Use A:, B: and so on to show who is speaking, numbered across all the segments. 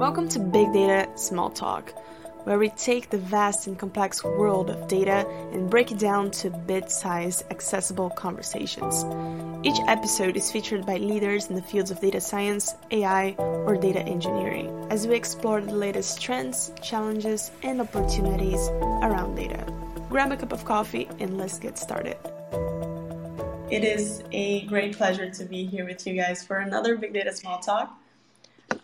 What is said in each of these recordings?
A: Welcome to Big Data Small Talk, where we take the vast and complex world of data and break it down to bit sized, accessible conversations. Each episode is featured by leaders in the fields of data science, AI, or data engineering, as we explore the latest trends, challenges, and opportunities around data. Grab a cup of coffee and let's get started. It is a great pleasure to be here with you guys for another Big Data Small Talk.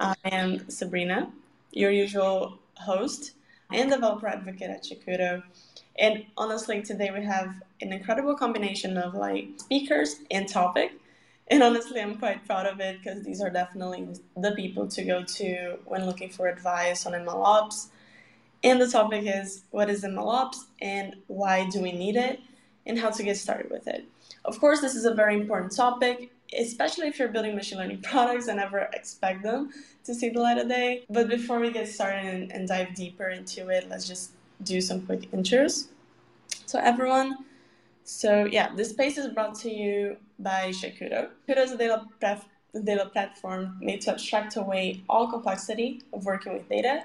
A: I am Sabrina, your usual host and developer advocate at Shakudo. And honestly, today we have an incredible combination of like speakers and topic. And honestly, I'm quite proud of it because these are definitely the people to go to when looking for advice on MLOps. And the topic is what is MLOps and why do we need it and how to get started with it. Of course, this is a very important topic especially if you're building machine learning products, I never expect them to see the light of day. But before we get started and, and dive deeper into it, let's just do some quick intros. So everyone, so yeah, this space is brought to you by Shakudo. Shakudo is a data, pref- data platform made to abstract away all complexity of working with data.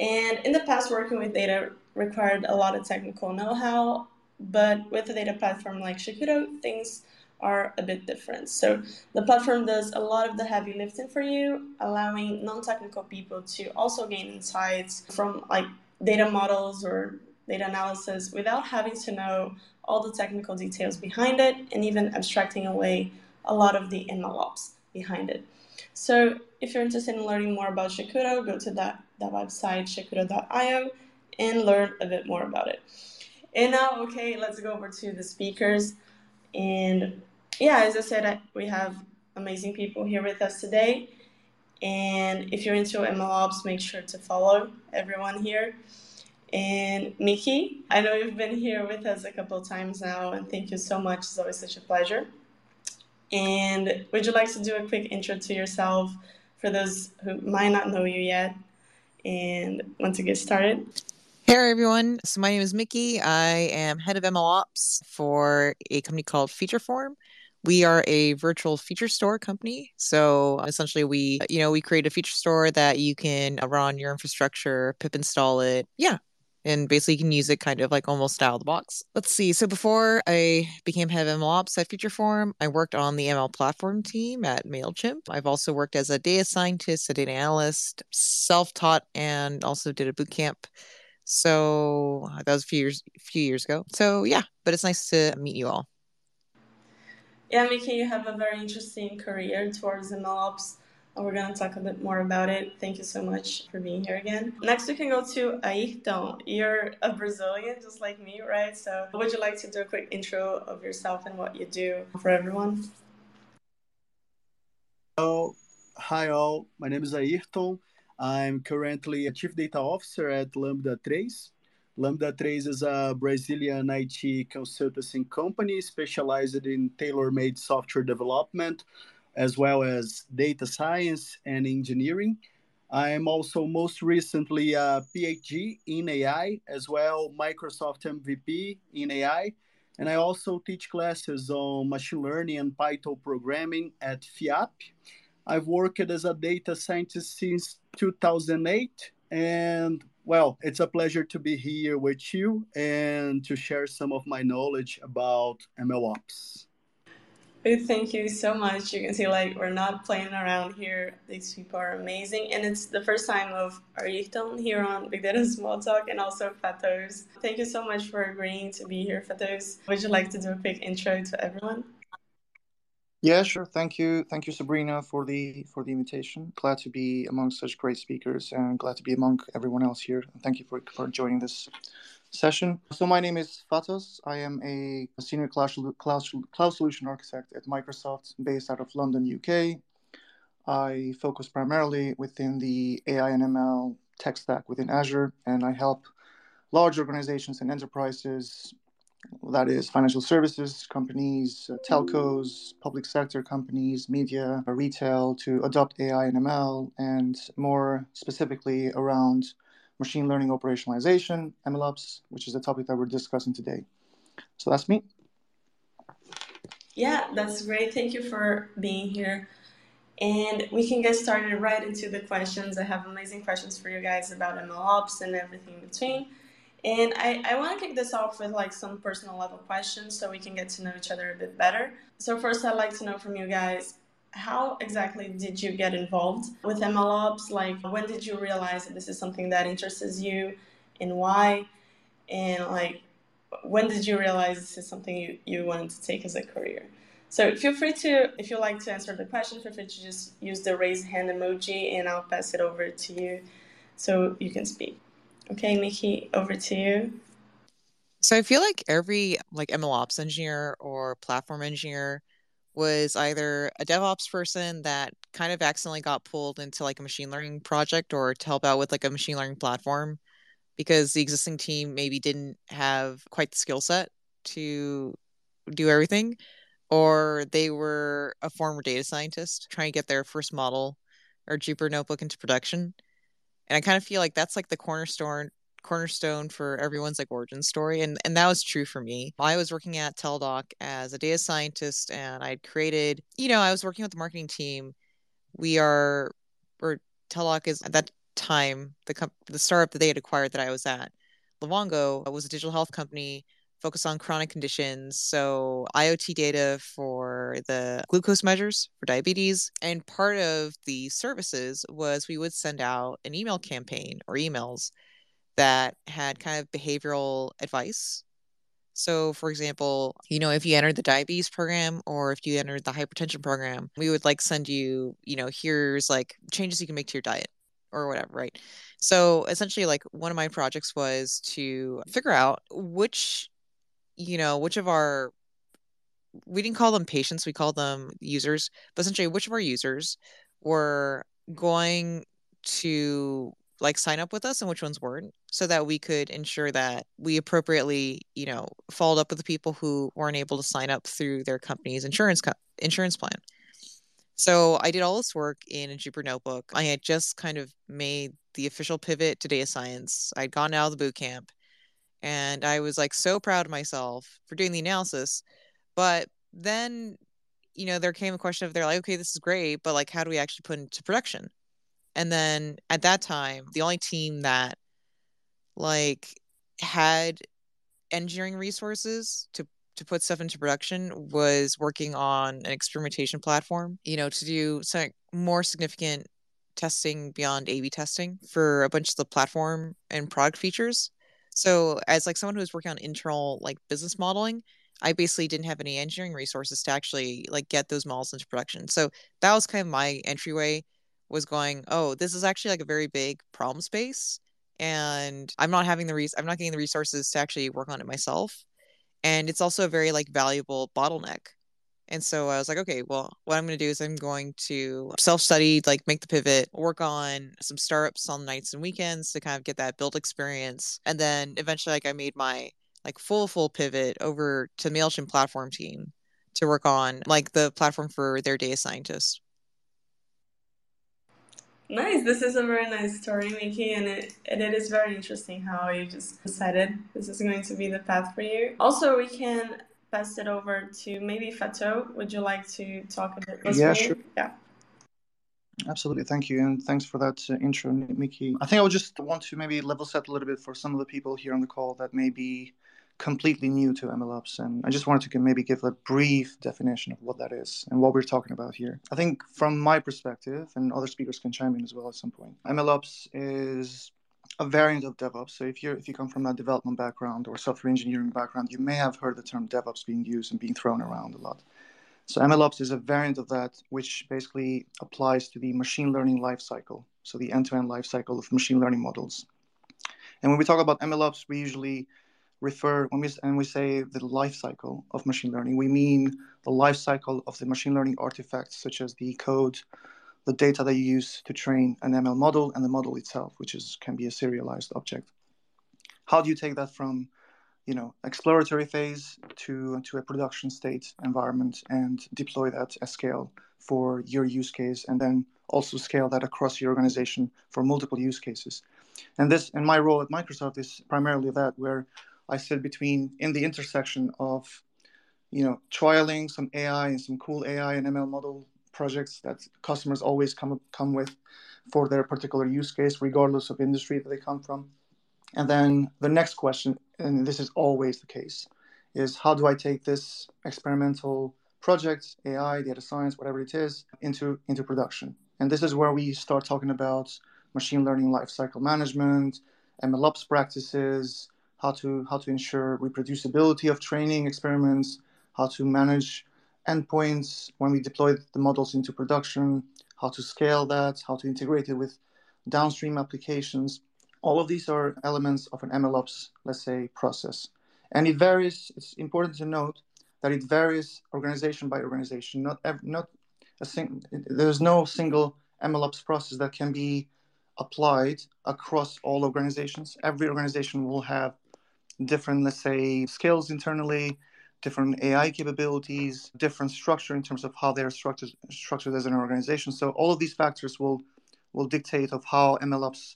A: And in the past, working with data required a lot of technical know-how, but with a data platform like Shakudo, things are a bit different. So the platform does a lot of the heavy lifting for you, allowing non-technical people to also gain insights from like data models or data analysis without having to know all the technical details behind it and even abstracting away a lot of the MLOps behind it. So if you're interested in learning more about Shakudo, go to that, that website, shakudo.io, and learn a bit more about it. And now, okay, let's go over to the speakers. And yeah, as I said, we have amazing people here with us today. And if you're into MLOps, make sure to follow everyone here. And Miki, I know you've been here with us a couple of times now, and thank you so much. It's always such a pleasure. And would you like to do a quick intro to yourself for those who might not know you yet and want to get started?
B: Hey everyone. So my name is Miki. I am head of ML Ops for a company called Featureform. We are a virtual feature store company. So essentially we, you know, we create a feature store that you can uh, run your infrastructure, pip install it. Yeah. And basically you can use it kind of like almost out of the box. Let's see. So before I became head of ML Ops at Featureform, I worked on the ML platform team at MailChimp. I've also worked as a data scientist, a data analyst, self-taught, and also did a boot camp. So that was a few years, few years ago. So yeah, but it's nice to meet you all.
A: Yeah, Miki, you have a very interesting career towards MLOps. We're going to talk a bit more about it. Thank you so much for being here again. Next, we can go to Ahirton. You're a Brazilian, just like me, right? So, would you like to do a quick intro of yourself and what you do for everyone?
C: Hello. Hi, all. My name is Ahirton. I'm currently a Chief Data Officer at Lambda 3. Lambda 3 is a Brazilian IT consulting company specialized in tailor-made software development, as well as data science and engineering. I'm also most recently a PhD in AI, as well Microsoft MVP in AI, and I also teach classes on machine learning and Python programming at FIAP. I've worked as a data scientist since 2008, and well, it's a pleasure to be here with you and to share some of my knowledge about ML MLOps.
A: Thank you so much. You can see, like, we're not playing around here. These people are amazing. And it's the first time of Ahirton here on Big Data Small Talk and also Fatos. Thank you so much for agreeing to be here, Fatos. Would you like to do a quick intro to everyone?
D: Yeah, sure. Thank you, thank you, Sabrina, for the for the invitation. Glad to be among such great speakers, and glad to be among everyone else here. Thank you for for joining this session. So my name is Fatos. I am a senior cloud solution architect at Microsoft, based out of London, UK. I focus primarily within the AI and ML tech stack within Azure, and I help large organizations and enterprises that is financial services companies, uh, telcos, public sector companies, media, uh, retail to adopt AI and ML, and more specifically around machine learning operationalization, MLOps, which is the topic that we're discussing today. So that's me.
A: Yeah, that's great. Thank you for being here. And we can get started right into the questions. I have amazing questions for you guys about MLOps and everything in between. And I, I want to kick this off with like some personal level questions so we can get to know each other a bit better. So first I'd like to know from you guys how exactly did you get involved with MLOps? Like when did you realize that this is something that interests you and why? And like when did you realize this is something you, you wanted to take as a career? So feel free to, if you like to answer the question, feel free to just use the raise hand emoji and I'll pass it over to you so you can speak. Okay, Miki, over to you.
B: So I feel like every like MLOps engineer or platform engineer was either a DevOps person that kind of accidentally got pulled into like a machine learning project or to help out with like a machine learning platform because the existing team maybe didn't have quite the skill set to do everything or they were a former data scientist trying to get their first model or Jupyter notebook into production. And I kind of feel like that's like the cornerstone cornerstone for everyone's like origin story and and that was true for me i was working at Teladoc as a data scientist and i'd created you know i was working with the marketing team we are or Teladoc is at that time the comp- the startup that they had acquired that i was at livongo was a digital health company focused on chronic conditions. So, IoT data for the glucose measures for diabetes. And part of the services was we would send out an email campaign or emails that had kind of behavioral advice. So, for example, you know, if you entered the diabetes program or if you entered the hypertension program, we would like send you, you know, here's like changes you can make to your diet or whatever, right? So, essentially, like one of my projects was to figure out which you know, which of our we didn't call them patients, we called them users, but essentially which of our users were going to like sign up with us and which ones weren't so that we could ensure that we appropriately you know followed up with the people who weren't able to sign up through their company's insurance co- insurance plan so i did all this work in a jupyter notebook i had just kind of made the official pivot to data science i'd gone out of the boot camp and I was like so proud of myself for doing the analysis. But then, you know, there came a question of they're like, okay, this is great, but like, how do we actually put into production? And then at that time, the only team that like had engineering resources to to put stuff into production was working on an experimentation platform, you know, to do some more significant testing beyond A/B testing for a bunch of the platform and product features. So as like someone who's working on internal like business modeling, I basically didn't have any engineering resources to actually like get those models into production. So that was kind of my entryway was going, oh, this is actually like a very big problem space and I'm not having the res- I'm not getting the resources to actually work on it myself. And it's also a very like valuable bottleneck and so I was like, okay, well, what I'm going to do is I'm going to self study, like make the pivot, work on some startups on nights and weekends to kind of get that build experience. And then eventually, like, I made my like full, full pivot over to MailChimp platform team to work on like the platform for their data scientists.
A: Nice. This is a very nice story, Miki, and it and it is very interesting how you just decided this is going to be the path for you. Also, we can pass it over to maybe Fato. Would you like to talk a bit?
D: Yeah, sure.
A: Yeah.
D: Absolutely, thank you, and thanks for that uh, intro, Miki. I think I would just want to maybe level set a little bit for some of the people here on the call that may be completely new to MLOps, and I just wanted to maybe give a brief definition of what that is and what we're talking about here. I think from my perspective, and other speakers can chime in as well at some point, MLOps is a variant of DevOps. So if you if you come from a development background or software engineering background, you may have heard the term DevOps being used and being thrown around a lot. So MLOps is a variant of that, which basically applies to the machine learning lifecycle, so the end-to-end lifecycle of machine learning models. And when we talk about MLOps, we usually refer when we and we say the lifecycle of machine learning, we mean the lifecycle of the machine learning artifacts such as the code, the data that you use to train an ML model and the model itself, which is can be a serialized object. How do you take that from, you know, exploratory phase to to a production state environment and deploy that at scale for your use case, and then also scale that across your organization for multiple use cases. And this, and my role at Microsoft is primarily that, where I sit between in the intersection of, you know, trialing some AI and some cool AI and ML model projects that customers always come come with for their particular use case, regardless of industry that they come from. And then the next question, and this is always the case, is how do I take this experimental project, AI, data science, whatever it is, into into production? And this is where we start talking about machine learning lifecycle management, MLOps practices, how to how to ensure reproducibility of training experiments, how to manage endpoints when we deploy the models into production, how to scale that, how to integrate it with downstream applications. All of these are elements of an MLOps, let's say, process. And it varies, it's important to note that it varies organization by organization. Not, not a sing, there's no single MLOps process that can be applied across all organizations. Every organization will have different, let's say, skills internally, different AI capabilities, different structure in terms of how they're structured, structured as an organization. So all of these factors will will dictate of how MLOps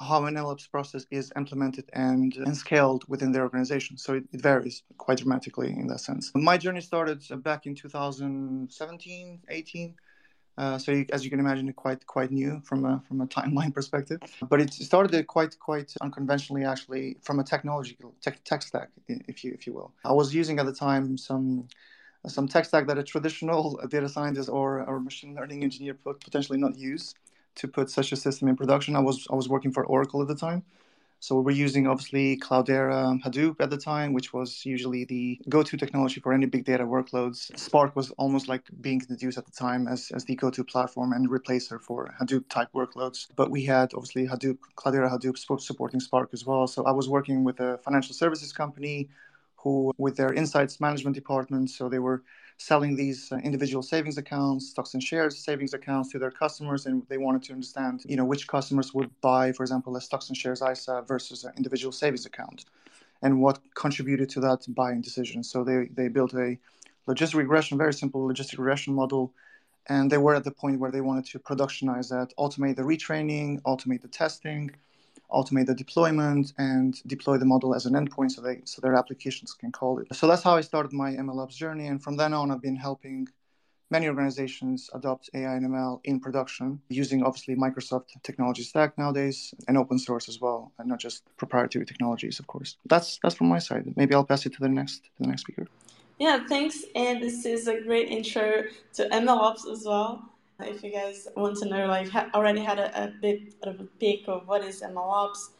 D: how an MLOps process is implemented and, and scaled within their organization. So it, it, varies quite dramatically in that sense. My journey started back in 2017, 18 uh, so you, as you can imagine, quite quite new from a from a timeline perspective. But it started quite quite unconventionally, actually, from a technological tech, tech stack, if you if you will. I was using at the time some some tech stack that a traditional data scientist or, or machine learning engineer would potentially not use to put such a system in production. I was I was working for Oracle at the time, so we were using obviously Cloudera Hadoop at the time, which was usually the go-to technology for any big data workloads. Spark was almost like being introduced at the time as, as the go-to platform and replacer for Hadoop type workloads. But we had obviously Hadoop, Cloudera Hadoop supporting Spark as well. So I was working with a financial services company who, with their insights management department, so they were selling these uh, individual savings accounts, stocks and shares savings accounts to their customers, and they wanted to understand, you know, which customers would buy, for example, a stocks and shares ISA versus an individual savings account, and what contributed to that buying decision. So they they built a logistic regression, very simple logistic regression model, and they were at the point where they wanted to productionize that, automate the retraining, automate the testing, automate the deployment and deploy the model as an endpoint so they so their applications can call it. So that's how I started my MLOps journey, and from then on, I've been helping many organizations adopt AI and ML in production using obviously Microsoft technology stack nowadays and open source as well, and not just proprietary technologies, of course. That's that's from my side. Maybe I'll pass it to the next to the next speaker.
A: Yeah, thanks. And this is a great intro to MLOps as well. If you guys want to know, like, ha- already had a, a, bit of a peek of what is MLOps,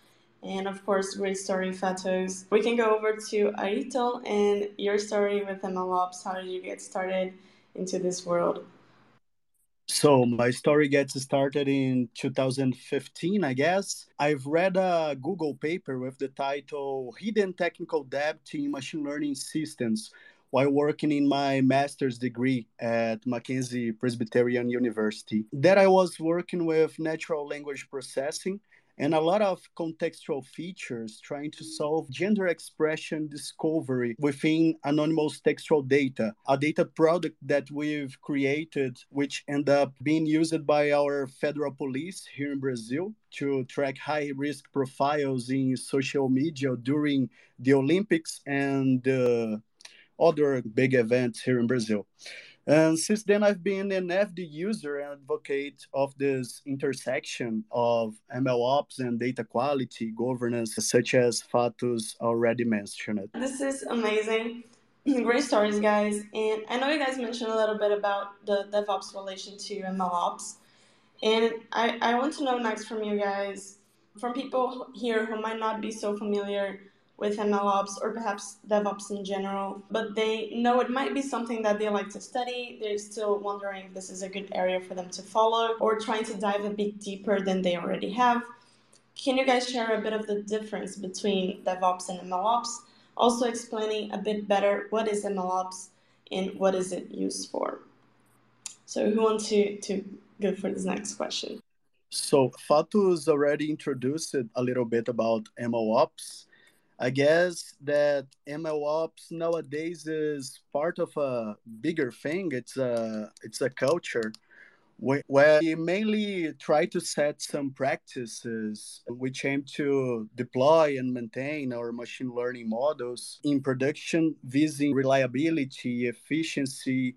A: and of course, great story Fatos. We can go over to Ahirton and your story with MLOps. How did you get started into this world?
C: So my story gets started in 2015, I guess. I've read a Google paper with the title Hidden Technical Debt in Machine Learning Systems while working in my master's degree at Mackenzie Presbyterian University. That I was working with natural language processing and a lot of contextual features trying to solve gender expression discovery within anonymous textual data, a data product that we've created, which end up being used by our federal police here in Brazil to track high risk profiles in social media during the Olympics and uh, other big events here in Brazil. And since then, I've been an FD user and advocate of this intersection of ML ops and data quality governance, such as Fatos already mentioned.
A: This is amazing. Great stories, guys. And I know you guys mentioned a little bit about the DevOps relation to ML ops. And I, I want to know next from you guys, from people here who might not be so familiar with MLOps or perhaps DevOps in general, but they know it might be something that they like to study. They're still wondering if this is a good area for them to follow or trying to dive a bit deeper than they already have. Can you guys share a bit of the difference between DevOps and MLOps? Also explaining a bit better what is MLOps and what is it used for. So who wants to, to go for this next question?
C: So Fatos already introduced a little bit about MLOps I guess that ML ops nowadays is part of a bigger thing. It's a it's a culture where we mainly try to set some practices which aim to deploy and maintain our machine learning models in production, vising reliability, efficiency,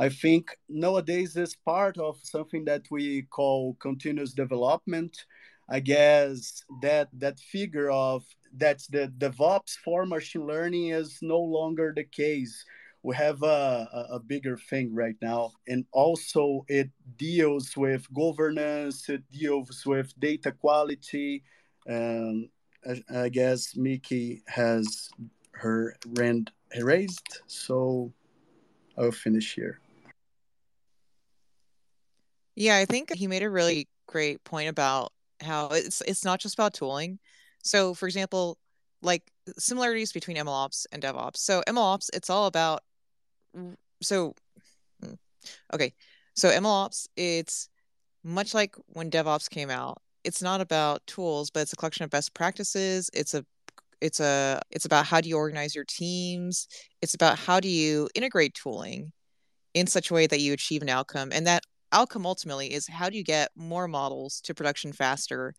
C: I think nowadays is part of something that we call continuous development. I guess that that figure of that's the DevOps for machine learning is no longer the case. We have a, a bigger thing right now, and also it deals with governance, it deals with data quality. Um, I, I guess Miki has her hand raised, so I'll finish here.
B: Yeah, I think he made a really great point about how it's it's not just about tooling. So, for example, like similarities between MLOps and DevOps. So, MLOps, it's all about so hmm, okay. So, MLOps, it's much like when DevOps came out. It's not about tools, but it's a collection of best practices. It's a it's a it's about how do you organize your teams. It's about how do you integrate tooling in such a way that you achieve an outcome and that outcome ultimately is how do you get more models to production faster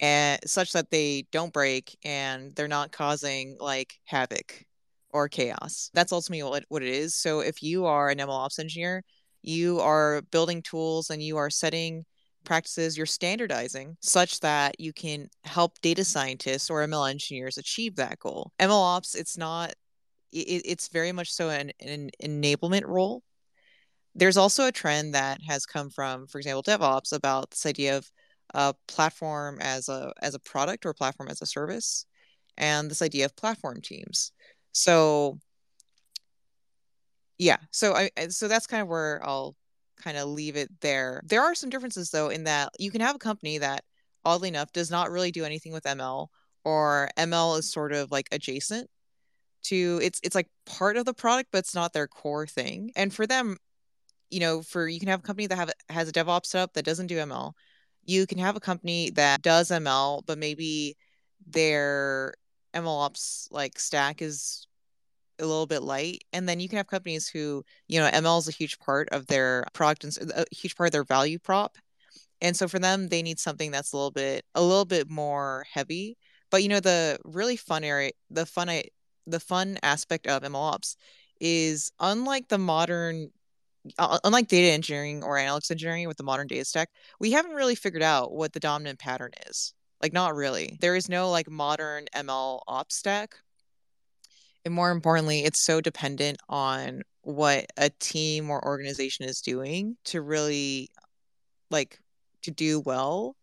B: and such that they don't break and they're not causing like havoc or chaos. That's ultimately what, what it is. So if you are an ML ops engineer, you are building tools and you are setting practices you're standardizing such that you can help data scientists or ML engineers achieve that goal. ML ops, it's not, it, it's very much so an, an enablement role. There's also a trend that has come from, for example, DevOps about this idea of a platform as a as a product or platform as a service, and this idea of platform teams. So yeah, so I so that's kind of where I'll kind of leave it there. There are some differences though in that you can have a company that oddly enough does not really do anything with ML or ML is sort of like adjacent to it's it's like part of the product but it's not their core thing. And for them, you know, for you can have a company that have has a DevOps setup that doesn't do ML. You can have a company that does ML but maybe their MLOps like stack is a little bit light. And then you can have companies who you know ml is a huge part of their product and uh, a huge part of their value prop. And so for them they need something that's a little bit a little bit more heavy. But you know the really fun area the fun the fun aspect of mlops is unlike the modern Uh, uh, unlike data engineering or analytics engineering with the modern data stack we haven't really figured out what the dominant pattern is. Like not really. There is no like modern ml ops stack. And more importantly it's so dependent on what a team or organization is doing to really like to do well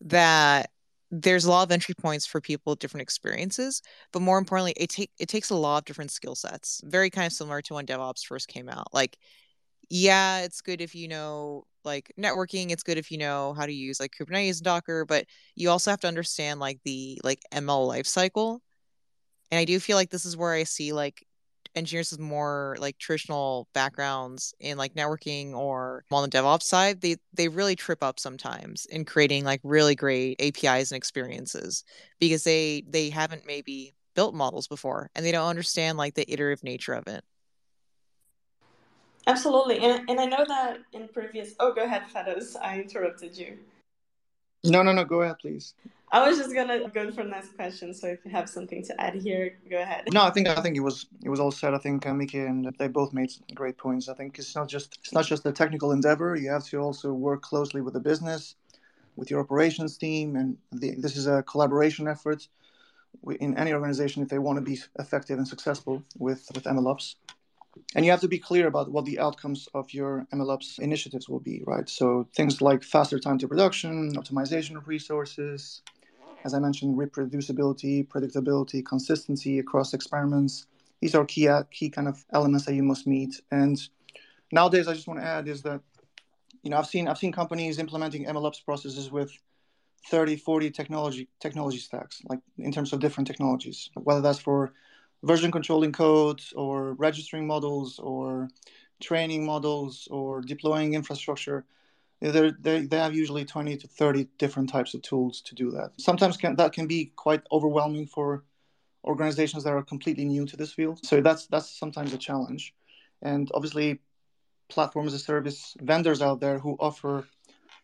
B: that there's a lot of entry points for people with different experiences. But more importantly it take it takes a lot of different skill sets very kind of similar to when devops first came out. Like yeah it's good if you know like networking it's good if you know how to use like kubernetes and docker but you also have to understand like the like ml lifecycle and I do feel like this is where I see like engineers with more like traditional backgrounds in like networking or on the DevOps side, they they really trip up sometimes in creating like really great APIs and experiences because they they haven't maybe built models before and they don't understand like the iterative nature of it.
A: Absolutely. And, and I know that in previous oh go ahead, Fatos. I interrupted you.
D: No, no, no, go ahead, please.
A: I was just gonna go for the next question. So if you have something to add here, go ahead.
D: No, I think I think it was it was all said. I think uh, Miki and they both made great points. I think it's not just it's not just a technical endeavor. You have to also work closely with the business, with your operations team, and the, this is a collaboration effort in any organization if they want to be effective and successful with with MLOps and you have to be clear about what the outcomes of your MLOps initiatives will be, right? So things like faster time to production, optimization of resources, as I mentioned, reproducibility, predictability, consistency across experiments. These are key, uh, key kind of elements that you must meet. And nowadays, I just want to add is that, you know, I've seen I've seen companies implementing MLOps processes with 30, 40 technology technology stacks, like in terms of different technologies, whether that's for version controlling codes or registering models or training models or deploying infrastructure they they have usually 20 to 30 different types of tools to do that. Sometimes can, that can be quite overwhelming for organizations that are completely new to this field. So that's that's sometimes a challenge. And obviously, platform as a service vendors out there who offer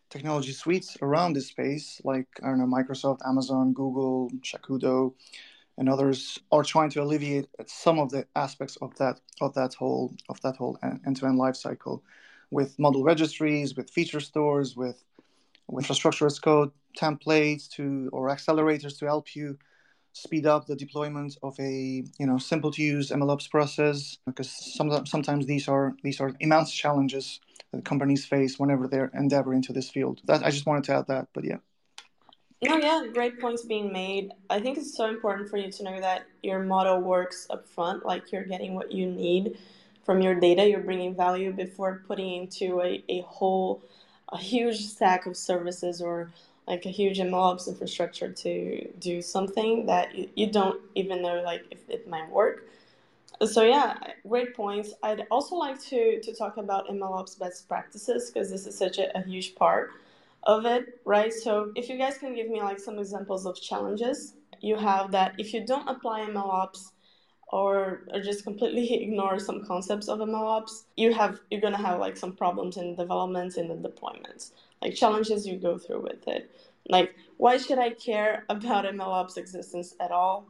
D: technology suites around this space, like I don't know, Microsoft, Amazon, Google, Shakudo, and others are trying to alleviate some of the aspects of that of that whole of that whole end-to-end life cycle with model registries with feature stores with, with infrastructure as code templates to or accelerators to help you speed up the deployment of a you know simple to use MLOps process because some, sometimes these are these are immense challenges that companies face whenever they're endeavoring into this field. That I just wanted to add that, but yeah.
A: No, yeah, great points being made. I think it's so important for you to know that your model works up front, like you're getting what you need from your data, you're bringing value before putting into a, a whole, a huge stack of services or like a huge MLOps infrastructure to do something that you, you don't even know like if it might work. So yeah, great points. I'd also like to to talk about MLOps best practices because this is such a, a huge part of it, right? So if you guys can give me like some examples of challenges you have that if you don't apply MLOps or, or just completely ignore some concepts of MLOps, you have you're gonna have like some problems in development in the deployments, like challenges you go through with it. Like why should I care about MLOps existence at all?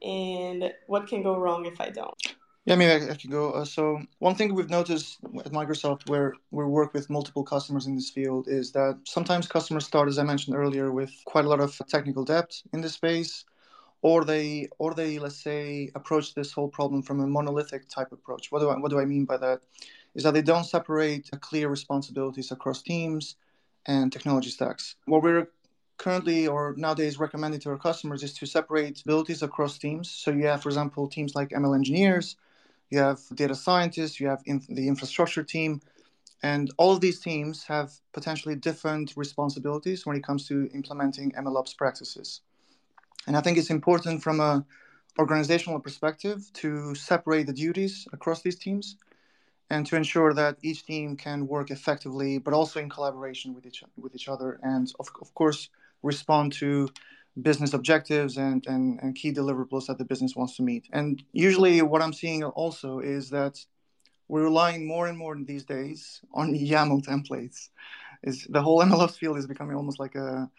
A: And what can go wrong if I don't?
D: Yeah, mean, I, I can go. Uh, so one thing we've noticed at Microsoft, where we work with multiple customers in this field, is that sometimes customers start, as I mentioned earlier, with quite a lot of technical debt in this space, or they, or they, let's say, approach this whole problem from a monolithic type approach. What do I, what do I mean by that? Is that they don't separate clear responsibilities across teams and technology stacks. What we're currently or nowadays recommending to our customers is to separate abilities across teams. So you have, for example, teams like ML engineers you have data scientists, you have in, the infrastructure team, and all of these teams have potentially different responsibilities when it comes to implementing MLOps practices. And I think it's important from a organizational perspective to separate the duties across these teams and to ensure that each team can work effectively, but also in collaboration with each, with each other, and of, of course, respond to business objectives and, and, and key deliverables that the business wants to meet. And usually, what I'm seeing also is that we're relying more and more these days on YAML templates. Is the whole MLOps field is becoming almost like a,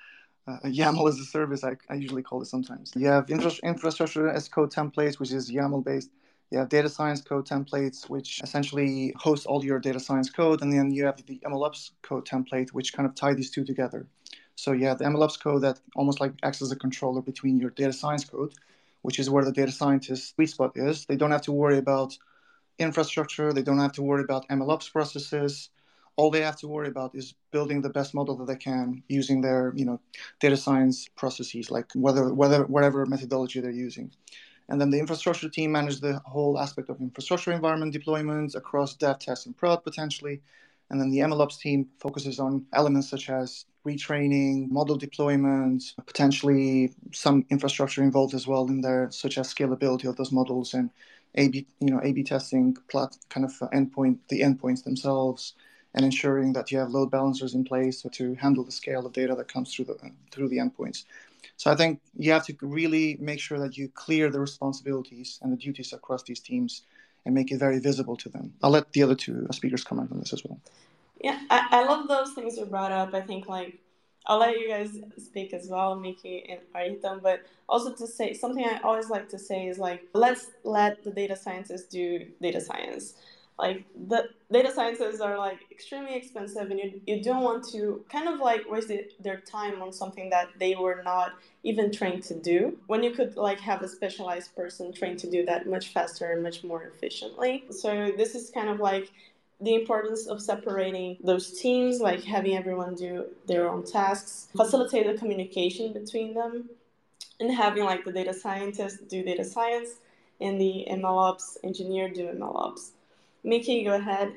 D: a YAML as a service. I, I usually call it sometimes. You have infra- infrastructure as code templates, which is YAML based. You have data science code templates, which essentially host all your data science code, and then you have the MLOps code template, which kind of tie these two together. So have the MLOps code that almost like acts as a controller between your data science code, which is where the data scientist sweet spot is. They don't have to worry about infrastructure. They don't have to worry about MLOps processes. All they have to worry about is building the best model that they can using their, you know, data science processes, like whether, whether whatever methodology they're using. And then the infrastructure team manages the whole aspect of infrastructure environment deployments across dev, test, and prod potentially. And then the MLOps team focuses on elements such as retraining, model deployment, potentially some infrastructure involved as well in there, such as scalability of those models and A/B, you know, A/B testing, plat, kind of uh, endpoint, the endpoints themselves, and ensuring that you have load balancers in place to handle the scale of data that comes through the through the endpoints. So I think you have to really make sure that you clear the responsibilities and the duties across these teams and make it very visible to them. I'll let the other two speakers comment on this as well.
A: Yeah, I, I love those things you brought up. I think like I'll let you guys speak as well, Miki and Ahirton. But also to say something I always like to say is like let's let the data scientists do data science. Like the data scientists are like extremely expensive, and you, you don't want to kind of like waste their time on something that they were not even trained to do. When you could like have a specialized person trained to do that much faster and much more efficiently. So this is kind of like the importance of separating those teams, like having everyone do their own tasks, facilitate the communication between them, and having like the data scientist do data science and the MLOps engineer do MLOps. Miki, go ahead.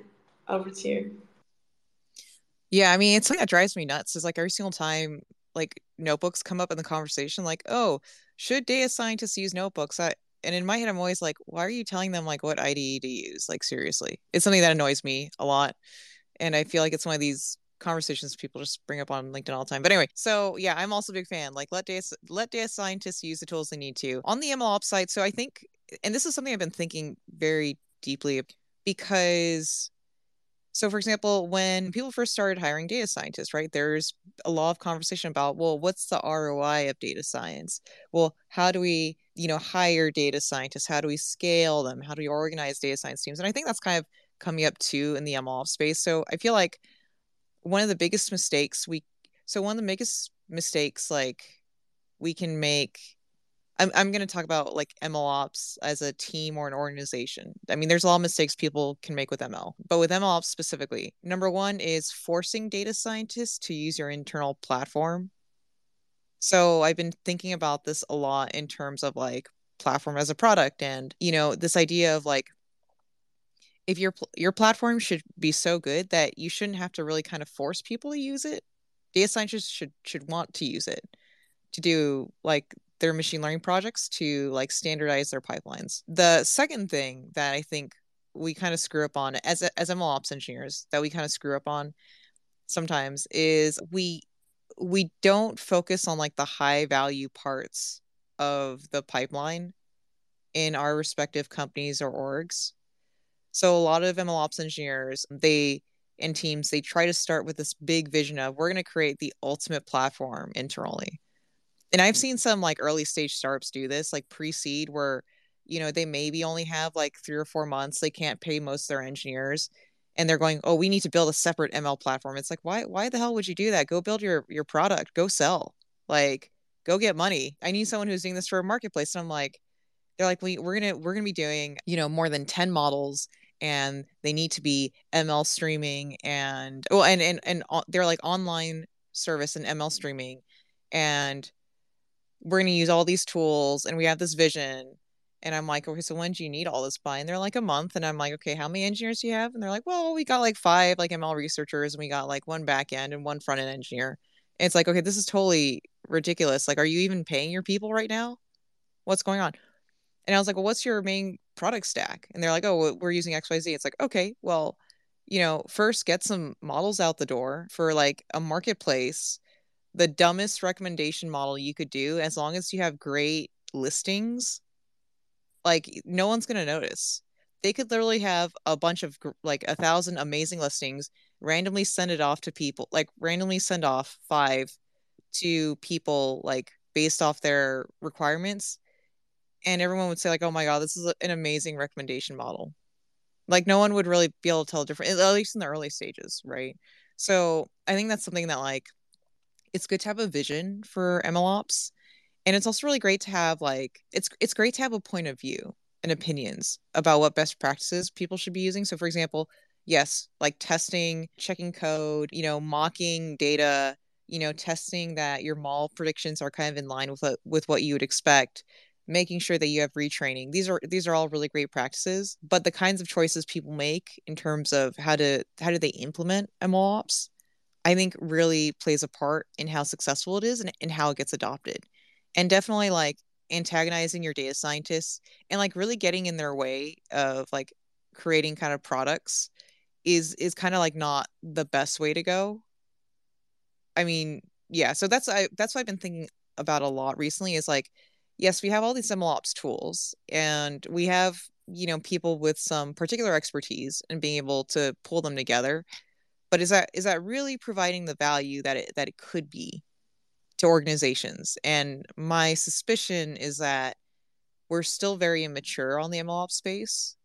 A: Over to you.
B: Yeah, I mean, it's something that drives me nuts. Is like every single time like notebooks come up in the conversation, like, oh, should data scientists use notebooks? I and in my head i'm always like why are you telling them like what ide to use like seriously it's something that annoys me a lot and i feel like it's one of these conversations people just bring up on linkedin all the time but anyway so yeah i'm also a big fan like let data let data scientists use the tools they need to on the mlops side so i think and this is something i've been thinking very deeply because so, for example, when people first started hiring data scientists, right, there's a lot of conversation about, well, what's the ROI of data science? Well, how do we you know, hire data scientists? How do we scale them? How do we organize data science teams? And I think that's kind of coming up too in the ml space. So I feel like one of the biggest mistakes we so one of the biggest mistakes like we can make I'm I'm going to talk about like ML ops as a team or an organization. I mean, there's a lot of mistakes people can make with ML, but with ML ops specifically, number one is forcing data scientists to use your internal platform. So I've been thinking about this a lot in terms of like platform as a product, and you know, this idea of like if your your platform should be so good that you shouldn't have to really kind of force people to use it. Data scientists should should want to use it to do like their machine learning projects to like standardize their pipelines. The second thing that I think we kind of screw up on as as ML ops engineers that we kind of screw up on sometimes is we we don't focus on like the high value parts of the pipeline in our respective companies or orgs. So a lot of ML ops engineers, they and teams, they try to start with this big vision of we're going to create the ultimate platform internally and I've seen some like early stage startups do this, like pre-seed, where you know they maybe only have like three or four months. They can't pay most of their engineers, and they're going, "Oh, we need to build a separate ML platform." It's like, why? Why the hell would you do that? Go build your your product. Go sell. Like, go get money. I need someone who's doing this for a marketplace, and I'm like, they're like, we we're gonna we're gonna be doing you know more than ten models and they need to be ML streaming and oh and and and uh, they're like online service and ML streaming and we're going to use all these tools and we have this vision. And i'm like okay so when do you need all this by? And they're like a month. And i'm like okay how many engineers do you have? And they're like well we got like five like ml researchers and we got like one back end and one front end engineer. And it's like okay this is totally ridiculous. Like are you even paying your people right now? What's going on? And i was like well what's your main product stack? And they're like oh we're using xyz it's like okay well you know first get some models out the door for like a marketplace the dumbest recommendation model you could do as long as you have great listings like no one's going to notice. They could literally have a bunch of like a thousand amazing listings randomly send it off to people like randomly send off five to people like based off their requirements and everyone would say like oh my god this is an amazing recommendation model. Like no one would really be able to tell different at least in the early stages right? So i think that's something that like it's good to have a vision for MLOps. And it's also really great to have like it's it's great to have a point of view and opinions about what best practices people should be using. So for example, yes, like testing, checking code, you know, mocking data, you know, testing that your mol predictions are kind of in line with what, with what you would expect, making sure that you have retraining. These are these are all really great practices, but the kinds of choices people make in terms of how to how do they implement MLOps I think really plays a part in how successful it is and, and how it gets adopted. And definitely like antagonizing your data scientists and like really getting in their way of like creating kind of products is is kind of like not the best way to go. I mean, yeah, so that's I that's what I've been thinking about a lot recently is like yes, we have all these MLOps tools and we have, you know, people with some particular expertise and being able to pull them together but is that is that really providing the value that it that it could be to organizations? And my suspicion is that we're still very immature on the mlops space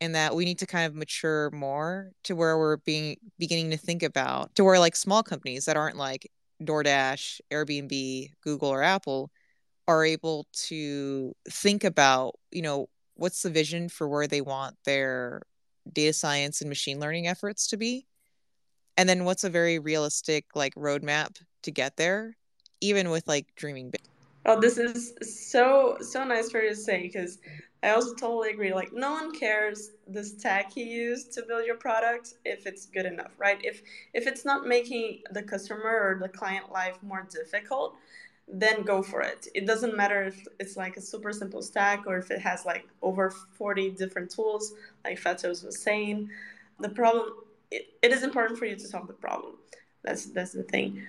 B: and that we need to kind of mature more to where we're being beginning to think about to where like small companies that aren't like DoorDash, Airbnb, Google or Apple are able to think about, you know, what's the vision for where they want their data science and machine learning efforts to be and then what's a very realistic like roadmap to get there even with like dreaming big?
A: Oh this is so so nice for you to say because i also totally agree like no one cares the stack you use to build your product if it's good enough right? If if it's not making the customer or the client life more difficult then go for it. It doesn't matter if it's like a super simple stack or if it has like over 40 different tools like fatos was saying. The problem it, it is important for you to solve the problem. That's that's the thing.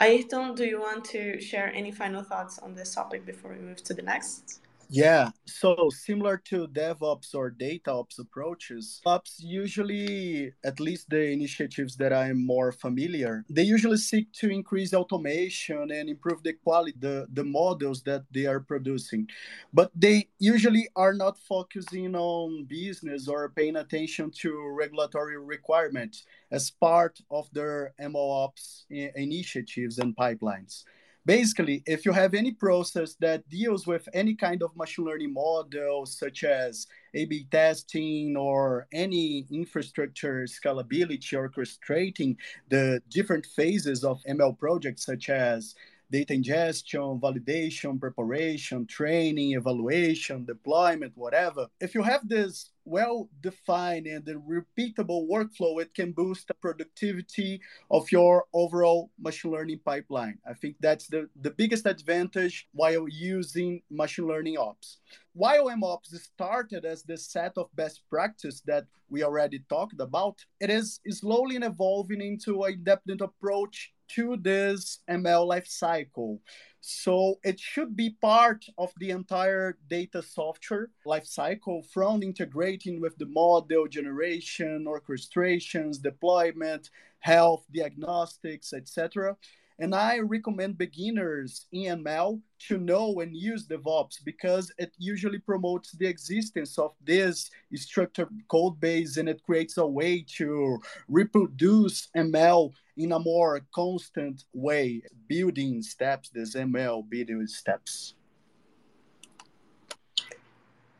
A: Ahirton, do you want to share any final thoughts on this topic before we move to the next?
C: Yeah, so similar to DevOps or DataOps approaches, ops usually, at least the initiatives that I'm more familiar, they usually seek to increase automation and improve the quality, the, the models that they are producing. But they usually are not focusing on business or paying attention to regulatory requirements as part of their MLOps eh, initiatives and pipelines basically if you have any process that deals with any kind of machine learning model such as a b testing or any infrastructure scalability orchestrating the different phases of ml projects such as data ingestion, validation, preparation, training, evaluation, deployment, whatever. If you have this well defined and a repeatable workflow, it can boost the productivity of your overall machine learning pipeline. I think that's the, the biggest advantage while using machine learning ops. While MLOps started as the set of best practice that we already talked about, it is slowly evolving into a depth approach to this ML lifecycle. So it should be part of the entire data software lifecycle from integrating with the model generation, orchestrations, deployment, health, diagnostics, etc. And I recommend beginners in ML to know and use DevOps because it usually promotes the existence of this structured code base and it creates a way to reproduce ML in a more constant way, building steps, this ML building steps.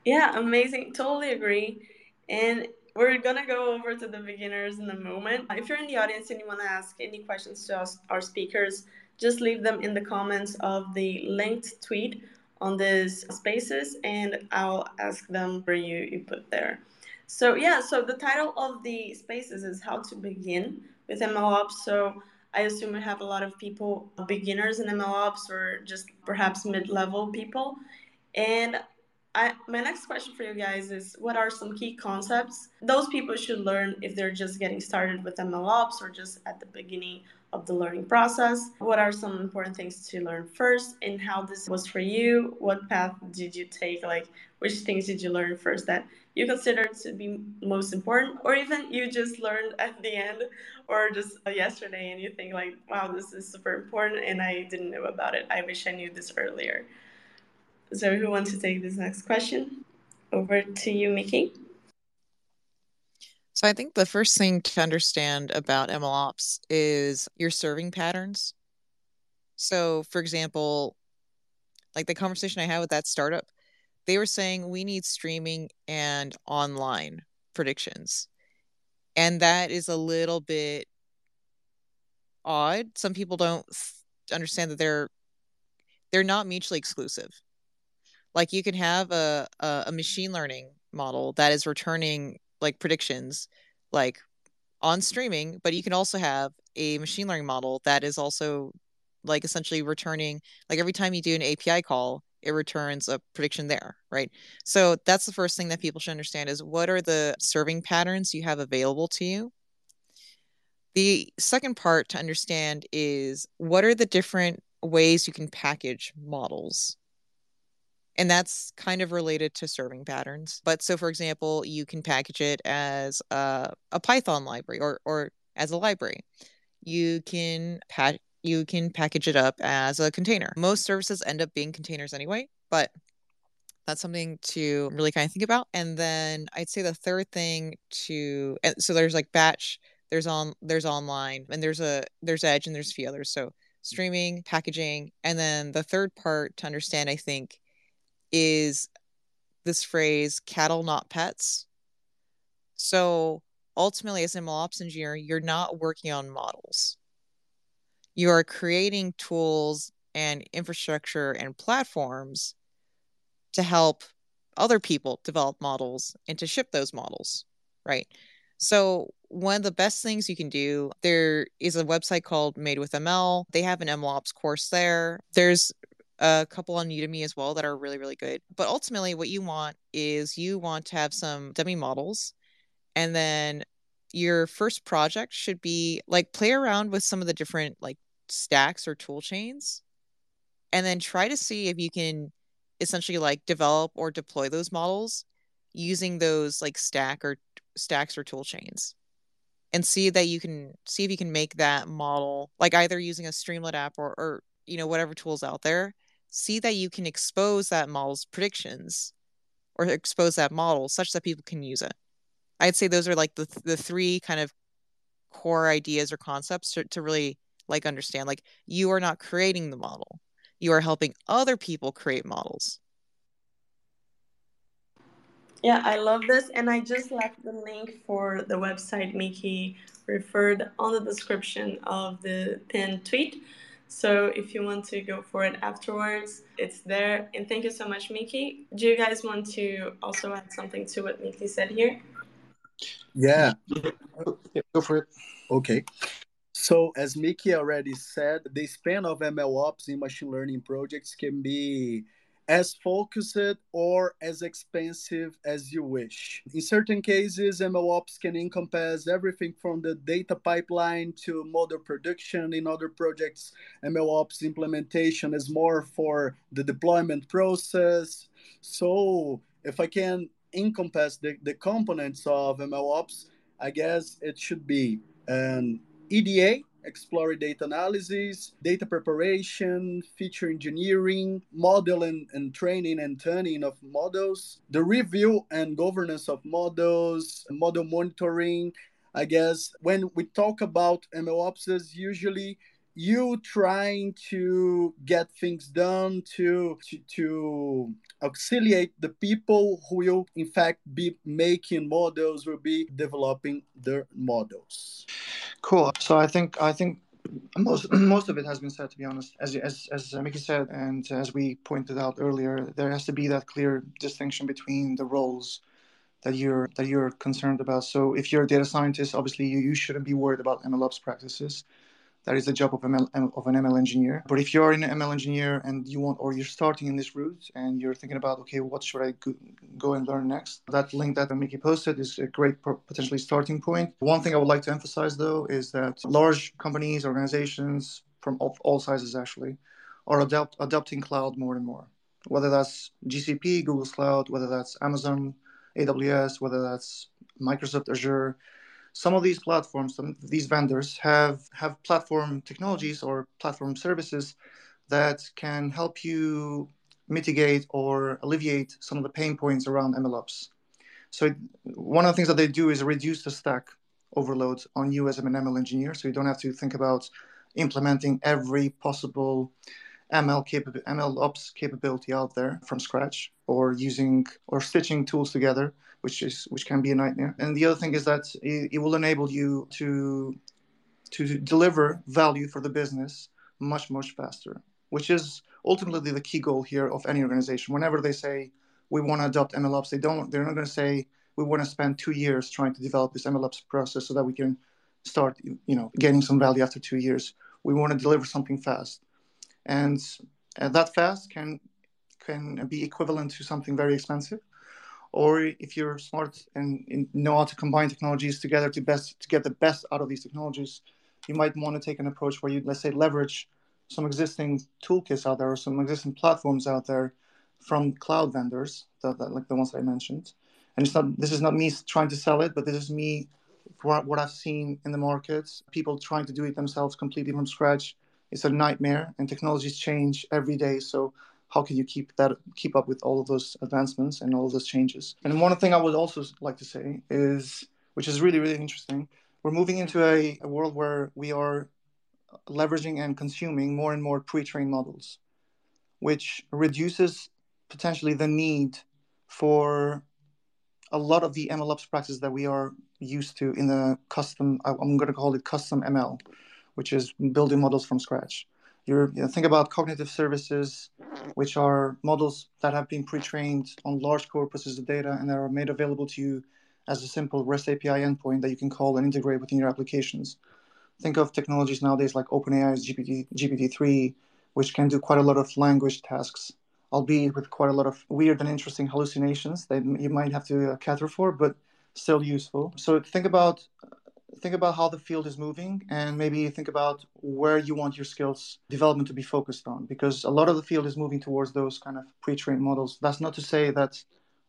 A: Yeah, amazing. Totally agree. And we're gonna go over to the beginners in a moment. If you're in the audience and you want to ask any questions to us, our speakers, just leave them in the comments of the linked tweet on this spaces, and I'll ask them for you you put there. So yeah, so the title of the spaces is how to begin with MLOps. So I assume we have a lot of people, uh-huh. beginners in MLOps, or just perhaps mid-level people. And I, my next question for you guys is what are some key concepts those people should learn if they're just getting started with MLOps or just at the beginning of the learning process? What are some important things to learn first and how this was for you? What path did you take? Like, which things did you learn first that you consider to be most important or even you just learned at the end or just yesterday and you think like, wow, this is super important and I didn't know about it. I wish I knew this earlier. So who wants to take this next question? Over to you, Miki.
B: So I think the first thing to understand about MLOps is your serving patterns. So for example, like the conversation I had with that startup, they were saying we need streaming and online predictions. And that is a little bit odd. Some people don't understand that they're they're not mutually exclusive like you can have a, a, a machine learning model that is returning like predictions like on streaming but you can also have a machine learning model that is also like essentially returning like every time you do an api call it returns a prediction there right? So that's the first thing that people should understand is what are the serving patterns you have available to you? The second part to understand is what are the different ways you can package models and that's kind of related to serving patterns. But so, for example, you can package it as a, a Python library or, or as a library. You can pack you can package it up as a container. Most services end up being containers anyway, but that's something to really kind of think about. And then I'd say the third thing to so there's like batch, there's on there's online, and there's a there's edge, and there's a few others. So streaming, packaging, and then the third part to understand, I think, is this phrase cattle not pets. So ultimately as an MLOps engineer you're not working on models. You are creating tools and infrastructure and platforms to help other people develop models and to ship those models right? So one of the best things you can do there is a website called made with ml they have an mlops course there. There's a couple on Udemy as well that are really, really good. But ultimately, what you want is you want to have some dummy models. And then your first project should be like play around with some of the different like stacks or tool chains. And then try to see if you can essentially like develop or deploy those models using those like stack or stacks or tool chains and see that you can see if you can make that model like either using a streamlit app or, or you know whatever tools out there see that you can expose that model's predictions or expose that model such that people can use it i'd say those are like the, the three kind of core ideas or concepts to, to really like understand like you are not creating the model you are helping other people create models
A: yeah, I love this. And I just left the link for the website Miki referred on the description of the pinned tweet. So if you want to go for it afterwards, it's there. And thank you so much, Miki. Do you guys want to also add something to what Miki said here?
C: Yeah.
D: yeah go for it.
C: Okay. So, as Miki already said, the span of ML ops in machine learning projects can be as focused or as expensive as you wish. In certain cases, MLOps can encompass everything from the data pipeline to model production. In other projects, MLOps implementation is more for the deployment process. So, if I can encompass the, the components of MLOps, I guess it should be an EDA explore data analysis, data preparation, feature engineering, model and, and training and tuning of models, the review and governance of models, model monitoring. I guess when we talk about MLOps, usually you trying to get things done to, to to auxiliate the people who will in fact be making models will be developing their models
D: cool so i think i think most most of it has been said to be honest. As as as Miki said and as we pointed out earlier there has to be that clear distinction between the roles that you're that you're concerned about. So if you're a data scientist obviously you, you shouldn't be worried about mlops practices that is the job of, ML, of an ML engineer. But if you're an ML engineer and you want, or you're starting in this route and you're thinking about, okay, what should I go and learn next? That link that Miki posted is a great potentially starting point. One thing I would like to emphasize though is that large companies, organizations from all sizes actually, are adopt, adopting cloud more and more. Whether that's GCP, Google's cloud, whether that's Amazon, AWS, whether that's Microsoft Azure, some of these platforms, some these vendors have have platform technologies or platform services that can help you mitigate or alleviate some of the pain points around MLOps. So one of the things that they do is reduce the stack overload on you as an ML engineer, so you don't have to think about implementing every possible ML, capab- ML ops capability out there from scratch, or using or stitching tools together which is which can be a nightmare. And the other thing is that it, it will enable you to to deliver value for the business much much faster, which is ultimately the key goal here of any organization. Whenever they say we want to adopt MLOps, they don't they're not going to say we want to spend two years trying to develop this MLOps process so that we can start you know getting some value after two years. We want to deliver something fast, and, that fast can can be equivalent to something very expensive or if you're smart and, know how to combine technologies together to best to get the best out of these technologies, you might want to take an approach where you let's say leverage some existing toolkits out there or some existing platforms out there from cloud vendors, that, that, like the ones I mentioned. And it's not this is not me trying to sell it, but this is me what, what I've seen in the markets. People trying to do it themselves completely from scratch. It's a nightmare, and technologies change every day. So how can you keep that keep up with all of those advancements and all of those changes and one thing i would also like to say is which is really really interesting we're moving into a, a world where we are leveraging and consuming more and more pre-trained models which reduces potentially the need for a lot of the MLOps practices that we are used to in the custom, I'm going to call it custom ML, which is building models from scratch. You think about cognitive services, which are models that have been pre-trained on large corpuses of data and that are made available to you as a simple REST API endpoint that you can call and integrate within your applications. Think of technologies nowadays like OpenAI's GPT, GPT-3, which can do quite a lot of language tasks, albeit with quite a lot of weird and interesting hallucinations that you might have to uh, cater for, but still useful. So think about think about how the field is moving and maybe think about where you want your skills development to be focused on because a lot of the field is moving towards those kind of pre-trained models. That's not to say that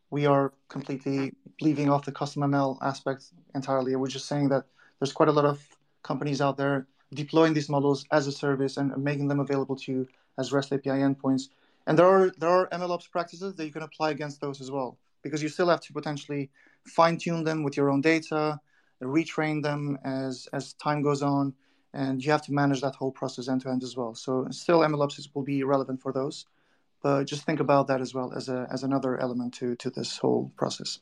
D: we are completely leaving off the custom ml aspect entirely. We're just saying that there's quite a lot of companies out there deploying these models as a service and making them available to you as rest api endpoints. And there are there are mlops practices that you can apply against those as well because you still have to potentially fine tune them with your own data, retrain them as as time goes on, and you have to manage that whole process end to end as well. So still, MLOps will be relevant for those, but just think about that as well as a as another element to to this whole process.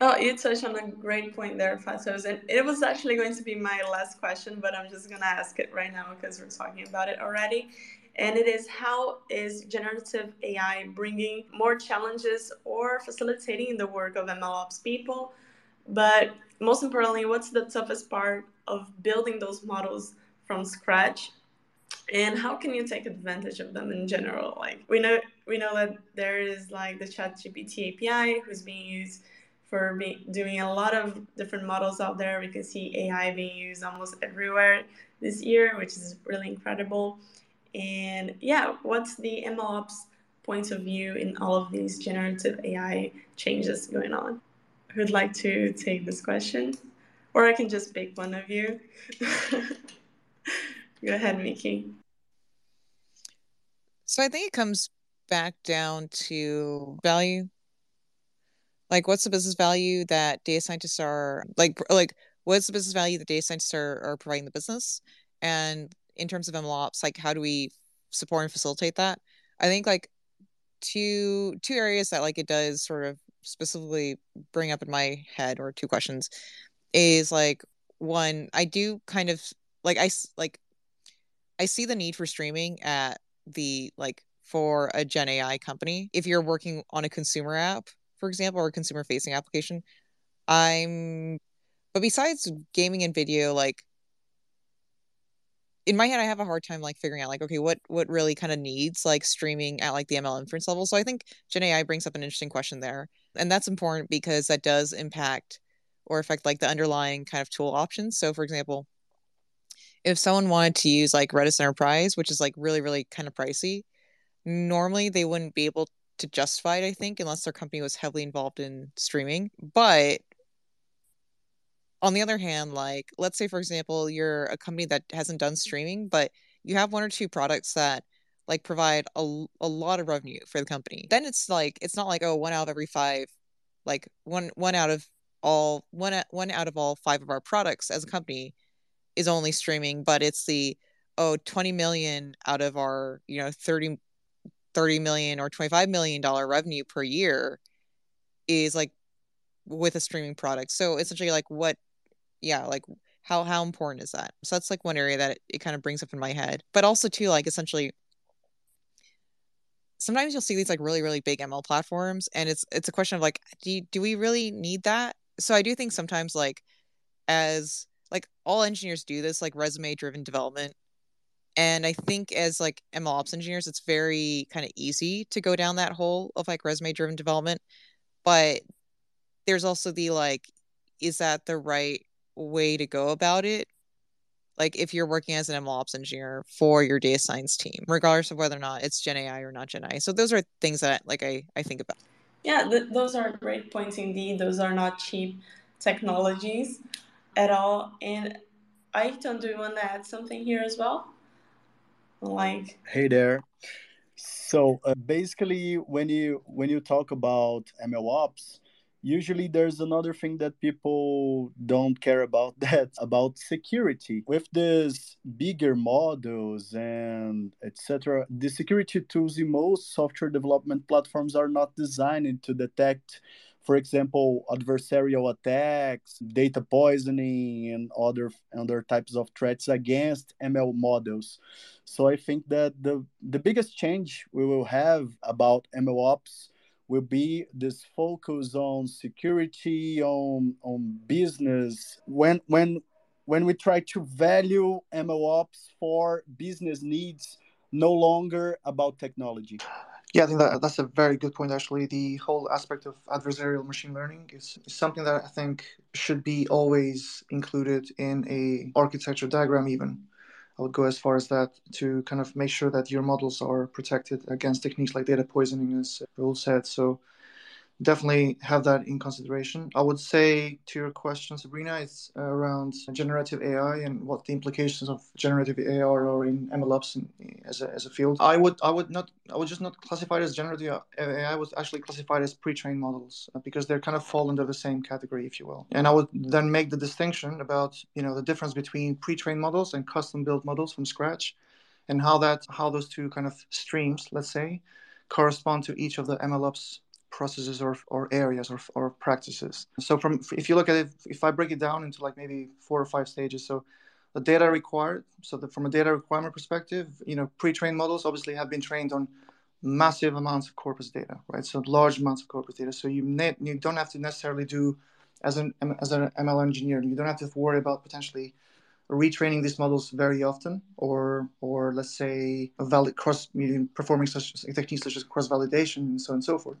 A: Oh, you touched on a great point there, Fatos. And it was actually going to be my last question, but I'm just going to ask it right now because we're talking about it already and it is how is generative AI bringing more challenges or facilitating the work of MLOps people? But most importantly, what's the toughest part of building those models from scratch? And how can you take advantage of them in general? Like we know we know that there is like the ChatGPT API who's being used for be, doing a lot of different models out there. We can see AI being used almost everywhere this year, which is really incredible. And yeah, what's the MLOps point of view in all of these generative AI changes going on? Who'd like to take this question? Or I can just pick one of you. Go ahead, Miki.
B: So I think it comes back down to value. Like, what's the business value that data scientists are like? Like, what's the business value that data scientists are, are providing the business? And in terms of MLOps, like how do we support and facilitate that? I think like two two areas that like it does sort of specifically bring up in my head or two questions is like one I do kind of like I like I see the need for streaming at the like for a Gen AI company. If you're working on a consumer app, for example, or a consumer facing application, I'm but besides gaming and video, like in my head, I have a hard time like figuring out like, okay, what what really kind of needs like streaming at like the ML inference level. So I think Gen AI brings up an interesting question there, and that's important because that does impact or affect like the underlying kind of tool options. So for example, if someone wanted to use like Redis Enterprise, which is like really really kind of pricey, normally they wouldn't be able to justify it. I think unless their company was heavily involved in streaming, but on the other hand, like let's say for example, you're a company that hasn't done mm-hmm. streaming, but you have one or two products that like provide a, a lot of revenue for the company. Then it's like it's not like oh one out of every five, like one one out of all one one out of all five of our products as a company is only streaming, but it's the oh 20 million out of our you know 30 30 million or 25 million dollar revenue per year is like with a streaming product. So essentially like what yeah like how how important is that? So that's like one area that it, it kind of brings up in my head. But also too like essentially sometimes you'll see these like really really big ml platforms and it's it's a question of like do you, do we really need that? So i do think sometimes like as like all engineers do this like resume driven development and i think as like ml ops engineers it's very kind of easy to go down that hole of like resume driven development but there's also the like is that the right way to go about it like if you're working as an MLOps engineer for your data science team, regardless of whether or not it's Gen AI or not Gen AI. So those are things that like I, I think about.
A: Yeah, th- those are great points indeed. Those are not cheap technologies at all. And Ahirton, do you want to add something here as well? Like,
C: hey there. So uh, basically, when you when you talk about ML ops, usually there's another thing that people don't care about that about security. With these bigger models and etc the security tools in most software development platforms are not designed to detect for example adversarial attacks data poisoning and other other types of threats against ml models. So i think that the the biggest change we will have about ml ops will be this focus on security, on on business. When when when we try to value MLOps for business needs, no longer about technology.
D: Yeah, I think that that's a very good point. Actually, the whole aspect of adversarial machine learning is, is something that I think should be always included in a architecture diagram. Even I would go as far as that to kind of make sure that your models are protected against techniques like data poisoning, as Raul said. So definitely have that in consideration. I would say to your question, Sabrina, it's around generative AI and what the implications of generative AI are in MLOps as, a, as a field. I would I would not I would just not classify it as generative AI. I would actually classify it as pre-trained models uh, because they're kind of fall under the same category, if you will. And I would then make the distinction about you know the difference between pre-trained models and custom-built models from scratch, and how that how those two kind of streams, let's say, correspond to each of the MLOps processes or, or areas or, or practices. So from if you look at it, if I break it down into like maybe four or five stages, so the data required, so the, from a data requirement perspective, you know, pre-trained models obviously have been trained on massive amounts of corpus data, right? So large amounts of corpus data. So you ne- you don't have to necessarily do as an as an ML engineer, you don't have to worry about potentially retraining these models very often, or or let's say a valid cross performing such techniques such as cross validation and so on and so forth.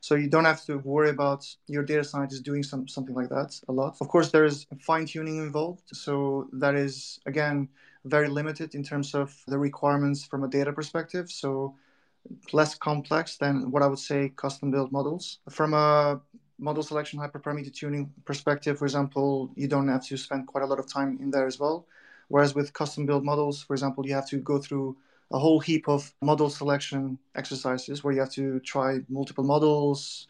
D: So you don't have to worry about your data scientist doing some something like that a lot. Of course, there is fine tuning involved, so that is again very limited in terms of the requirements from a data perspective. So less complex than what I would say custom built models. From a model selection hyperparameter tuning perspective, for example, you don't have to spend quite a lot of time in there as well. Whereas with custom built models, for example, you have to go through a whole heap of model selection exercises where you have to try multiple models,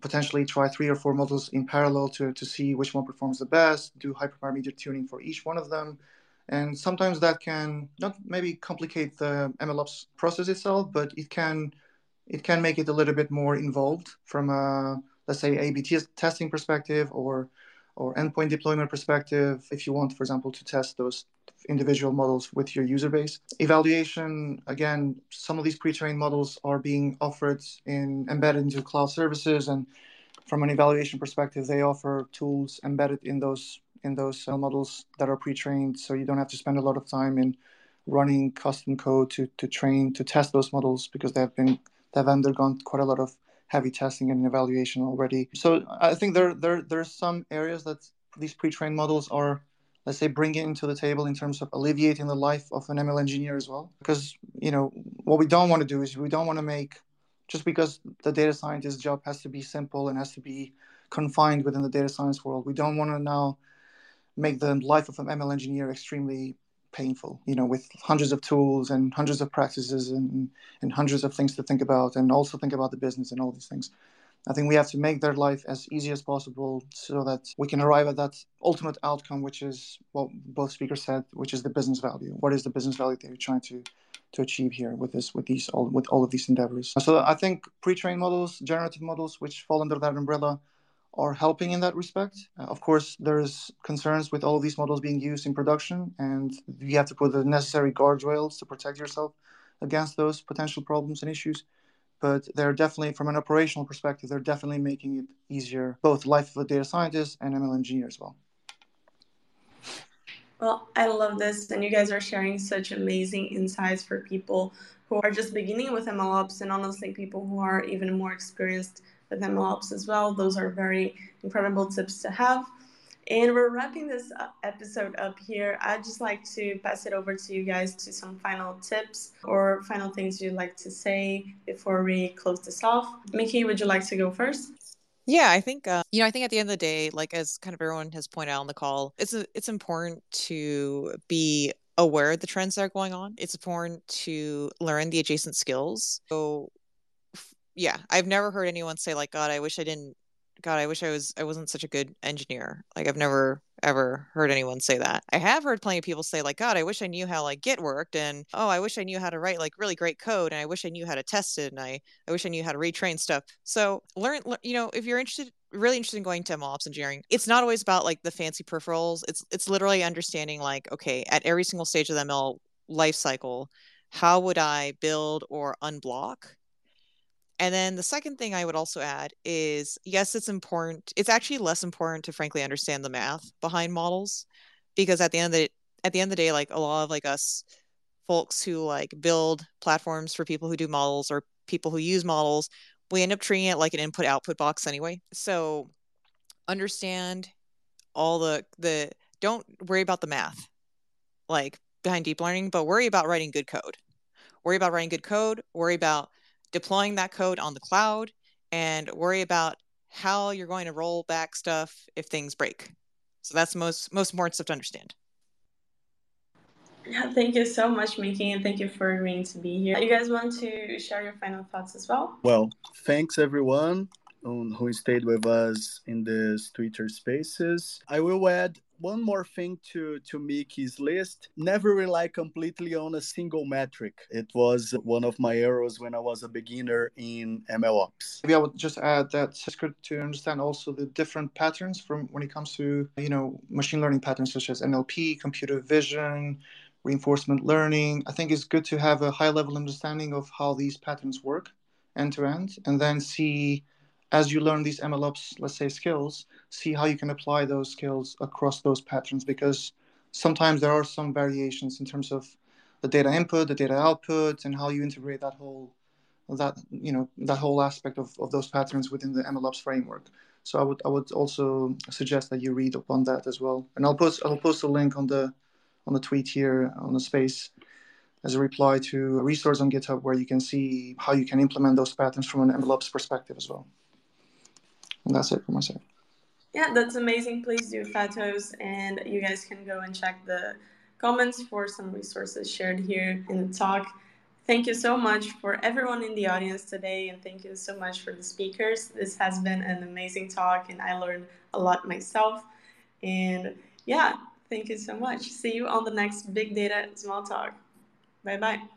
D: potentially try three or four models in parallel to, to see which one performs the best, do hyperparameter tuning for each one of them. And sometimes that can not maybe complicate the MLOps process itself, but it can it can make it a little bit more involved from a let's say A/B testing perspective or or endpoint deployment perspective, if you want, for example, to test those individual models with your user base. Evaluation, again, some of these pre-trained models are being offered in embedded into cloud services, and from an evaluation perspective, they offer tools embedded in those in those uh, models that are pre-trained, so you don't have to spend a lot of time in running custom code to to train to test those models because they have been they've undergone quite a lot of heavy testing and evaluation already. So I think there there there's some areas that these pre-trained models are let's say bringing into the table in terms of alleviating the life of an ML engineer as well. Because you know what we don't want to do is we don't want to make just because the data scientist job has to be simple and has to be confined within the data science world. We don't want to now make the life of an ML engineer extremely painful, you know, with hundreds of tools and hundreds of practices and, and hundreds of things to think about and also think about the business and all these things. I think we have to make their life as easy as possible so that we can arrive at that ultimate outcome, which is what both speakers said, which is the business value. What is the business value that you're trying to to achieve here with this with these all with all of these endeavors? So I think pre-trained models, generative models, which fall under that umbrella, are helping in that respect. Uh, of course, there's concerns with all these models being used in production, and you have to put the necessary guardrails to protect yourself against those potential problems and issues. But they're definitely, from an operational perspective, they're definitely making it easier, both life of a data scientist and ML engineer as well.
A: Well, I love this, and you guys are sharing such amazing insights for people who are just beginning with MLOps, and honestly, people who are even more experienced with MLOps as well. Those are very incredible tips to have. And we're wrapping this episode up here. I'd just like to pass it over to you guys to some final tips or final things you'd like to say before we close this off. Miki, would you like to go first?
B: Yeah, I think uh, you know. I think at the end of the day, like as kind of everyone has pointed out on the call, it's a, it's important to be aware of the trends that are going on. It's important to learn the adjacent skills. So yeah, I've never heard anyone say like, God, I wish I didn't. God, I wish I was. I wasn't such a good engineer. Like I've never ever heard anyone say that. I have heard plenty of people say like, God, I wish I knew how like Git worked, and oh, I wish I knew how to write like really great code, and I wish I knew how to test it, and I I wish I knew how to retrain stuff. So learn, you know, if you're interested really interested in going to MLOps engineering, it's not always about like the fancy peripherals. It's it's literally understanding like, okay, at every single stage of the ML life cycle, how would I build or unblock and then the second thing I would also add is yes, it's important. It's actually less important to frankly understand the math behind models because at the end of the at the end of the day, like a lot of like us folks who like build platforms for people who do models or people who use models, we end up treating it like an input output box anyway. So understand all the the don't worry about the math like behind deep learning, but worry about writing good code. Worry about writing good code, worry about deploying that code on the cloud, and worry about how you're going to roll back stuff if things break. So that's most most important stuff to understand.
A: Yeah, thank you so much, Miki, and thank you for agreeing to be here. You guys want to share your final thoughts as well?
C: Well, thanks everyone who stayed with us in this Twitter Spaces. I will add one more thing to to Miki's list. Never rely completely on a single metric. It was one of my errors when i was a beginner in mlops
D: maybe i would just add that it's good to understand also the different patterns from when it comes to you know machine learning patterns such as nlp computer vision reinforcement learning. I think it's good to have a high level understanding of how these patterns work end to end and then see as you learn these MLOps, let's say skills, see how you can apply those skills across those patterns because sometimes there are some variations in terms of the data input, the data output, and how you integrate that whole that you know that whole aspect of, of those patterns within the MLOps framework. So I would I would also suggest that you read up on that as well. And I'll post I'll post a link on the on the tweet here on the space as a reply to a resource on GitHub where you can see how you can implement those patterns from an MLOps perspective as well. And that's it for myself.
A: Yeah, that's amazing. Please do Fatos, and you guys can go and check the comments for some resources shared here in the talk. Thank you so much for everyone in the audience today, and thank you so much for the speakers. This has been an amazing talk, and I learned a lot myself. And yeah, thank you so much. See you on the next Big Data Small Talk. Bye bye.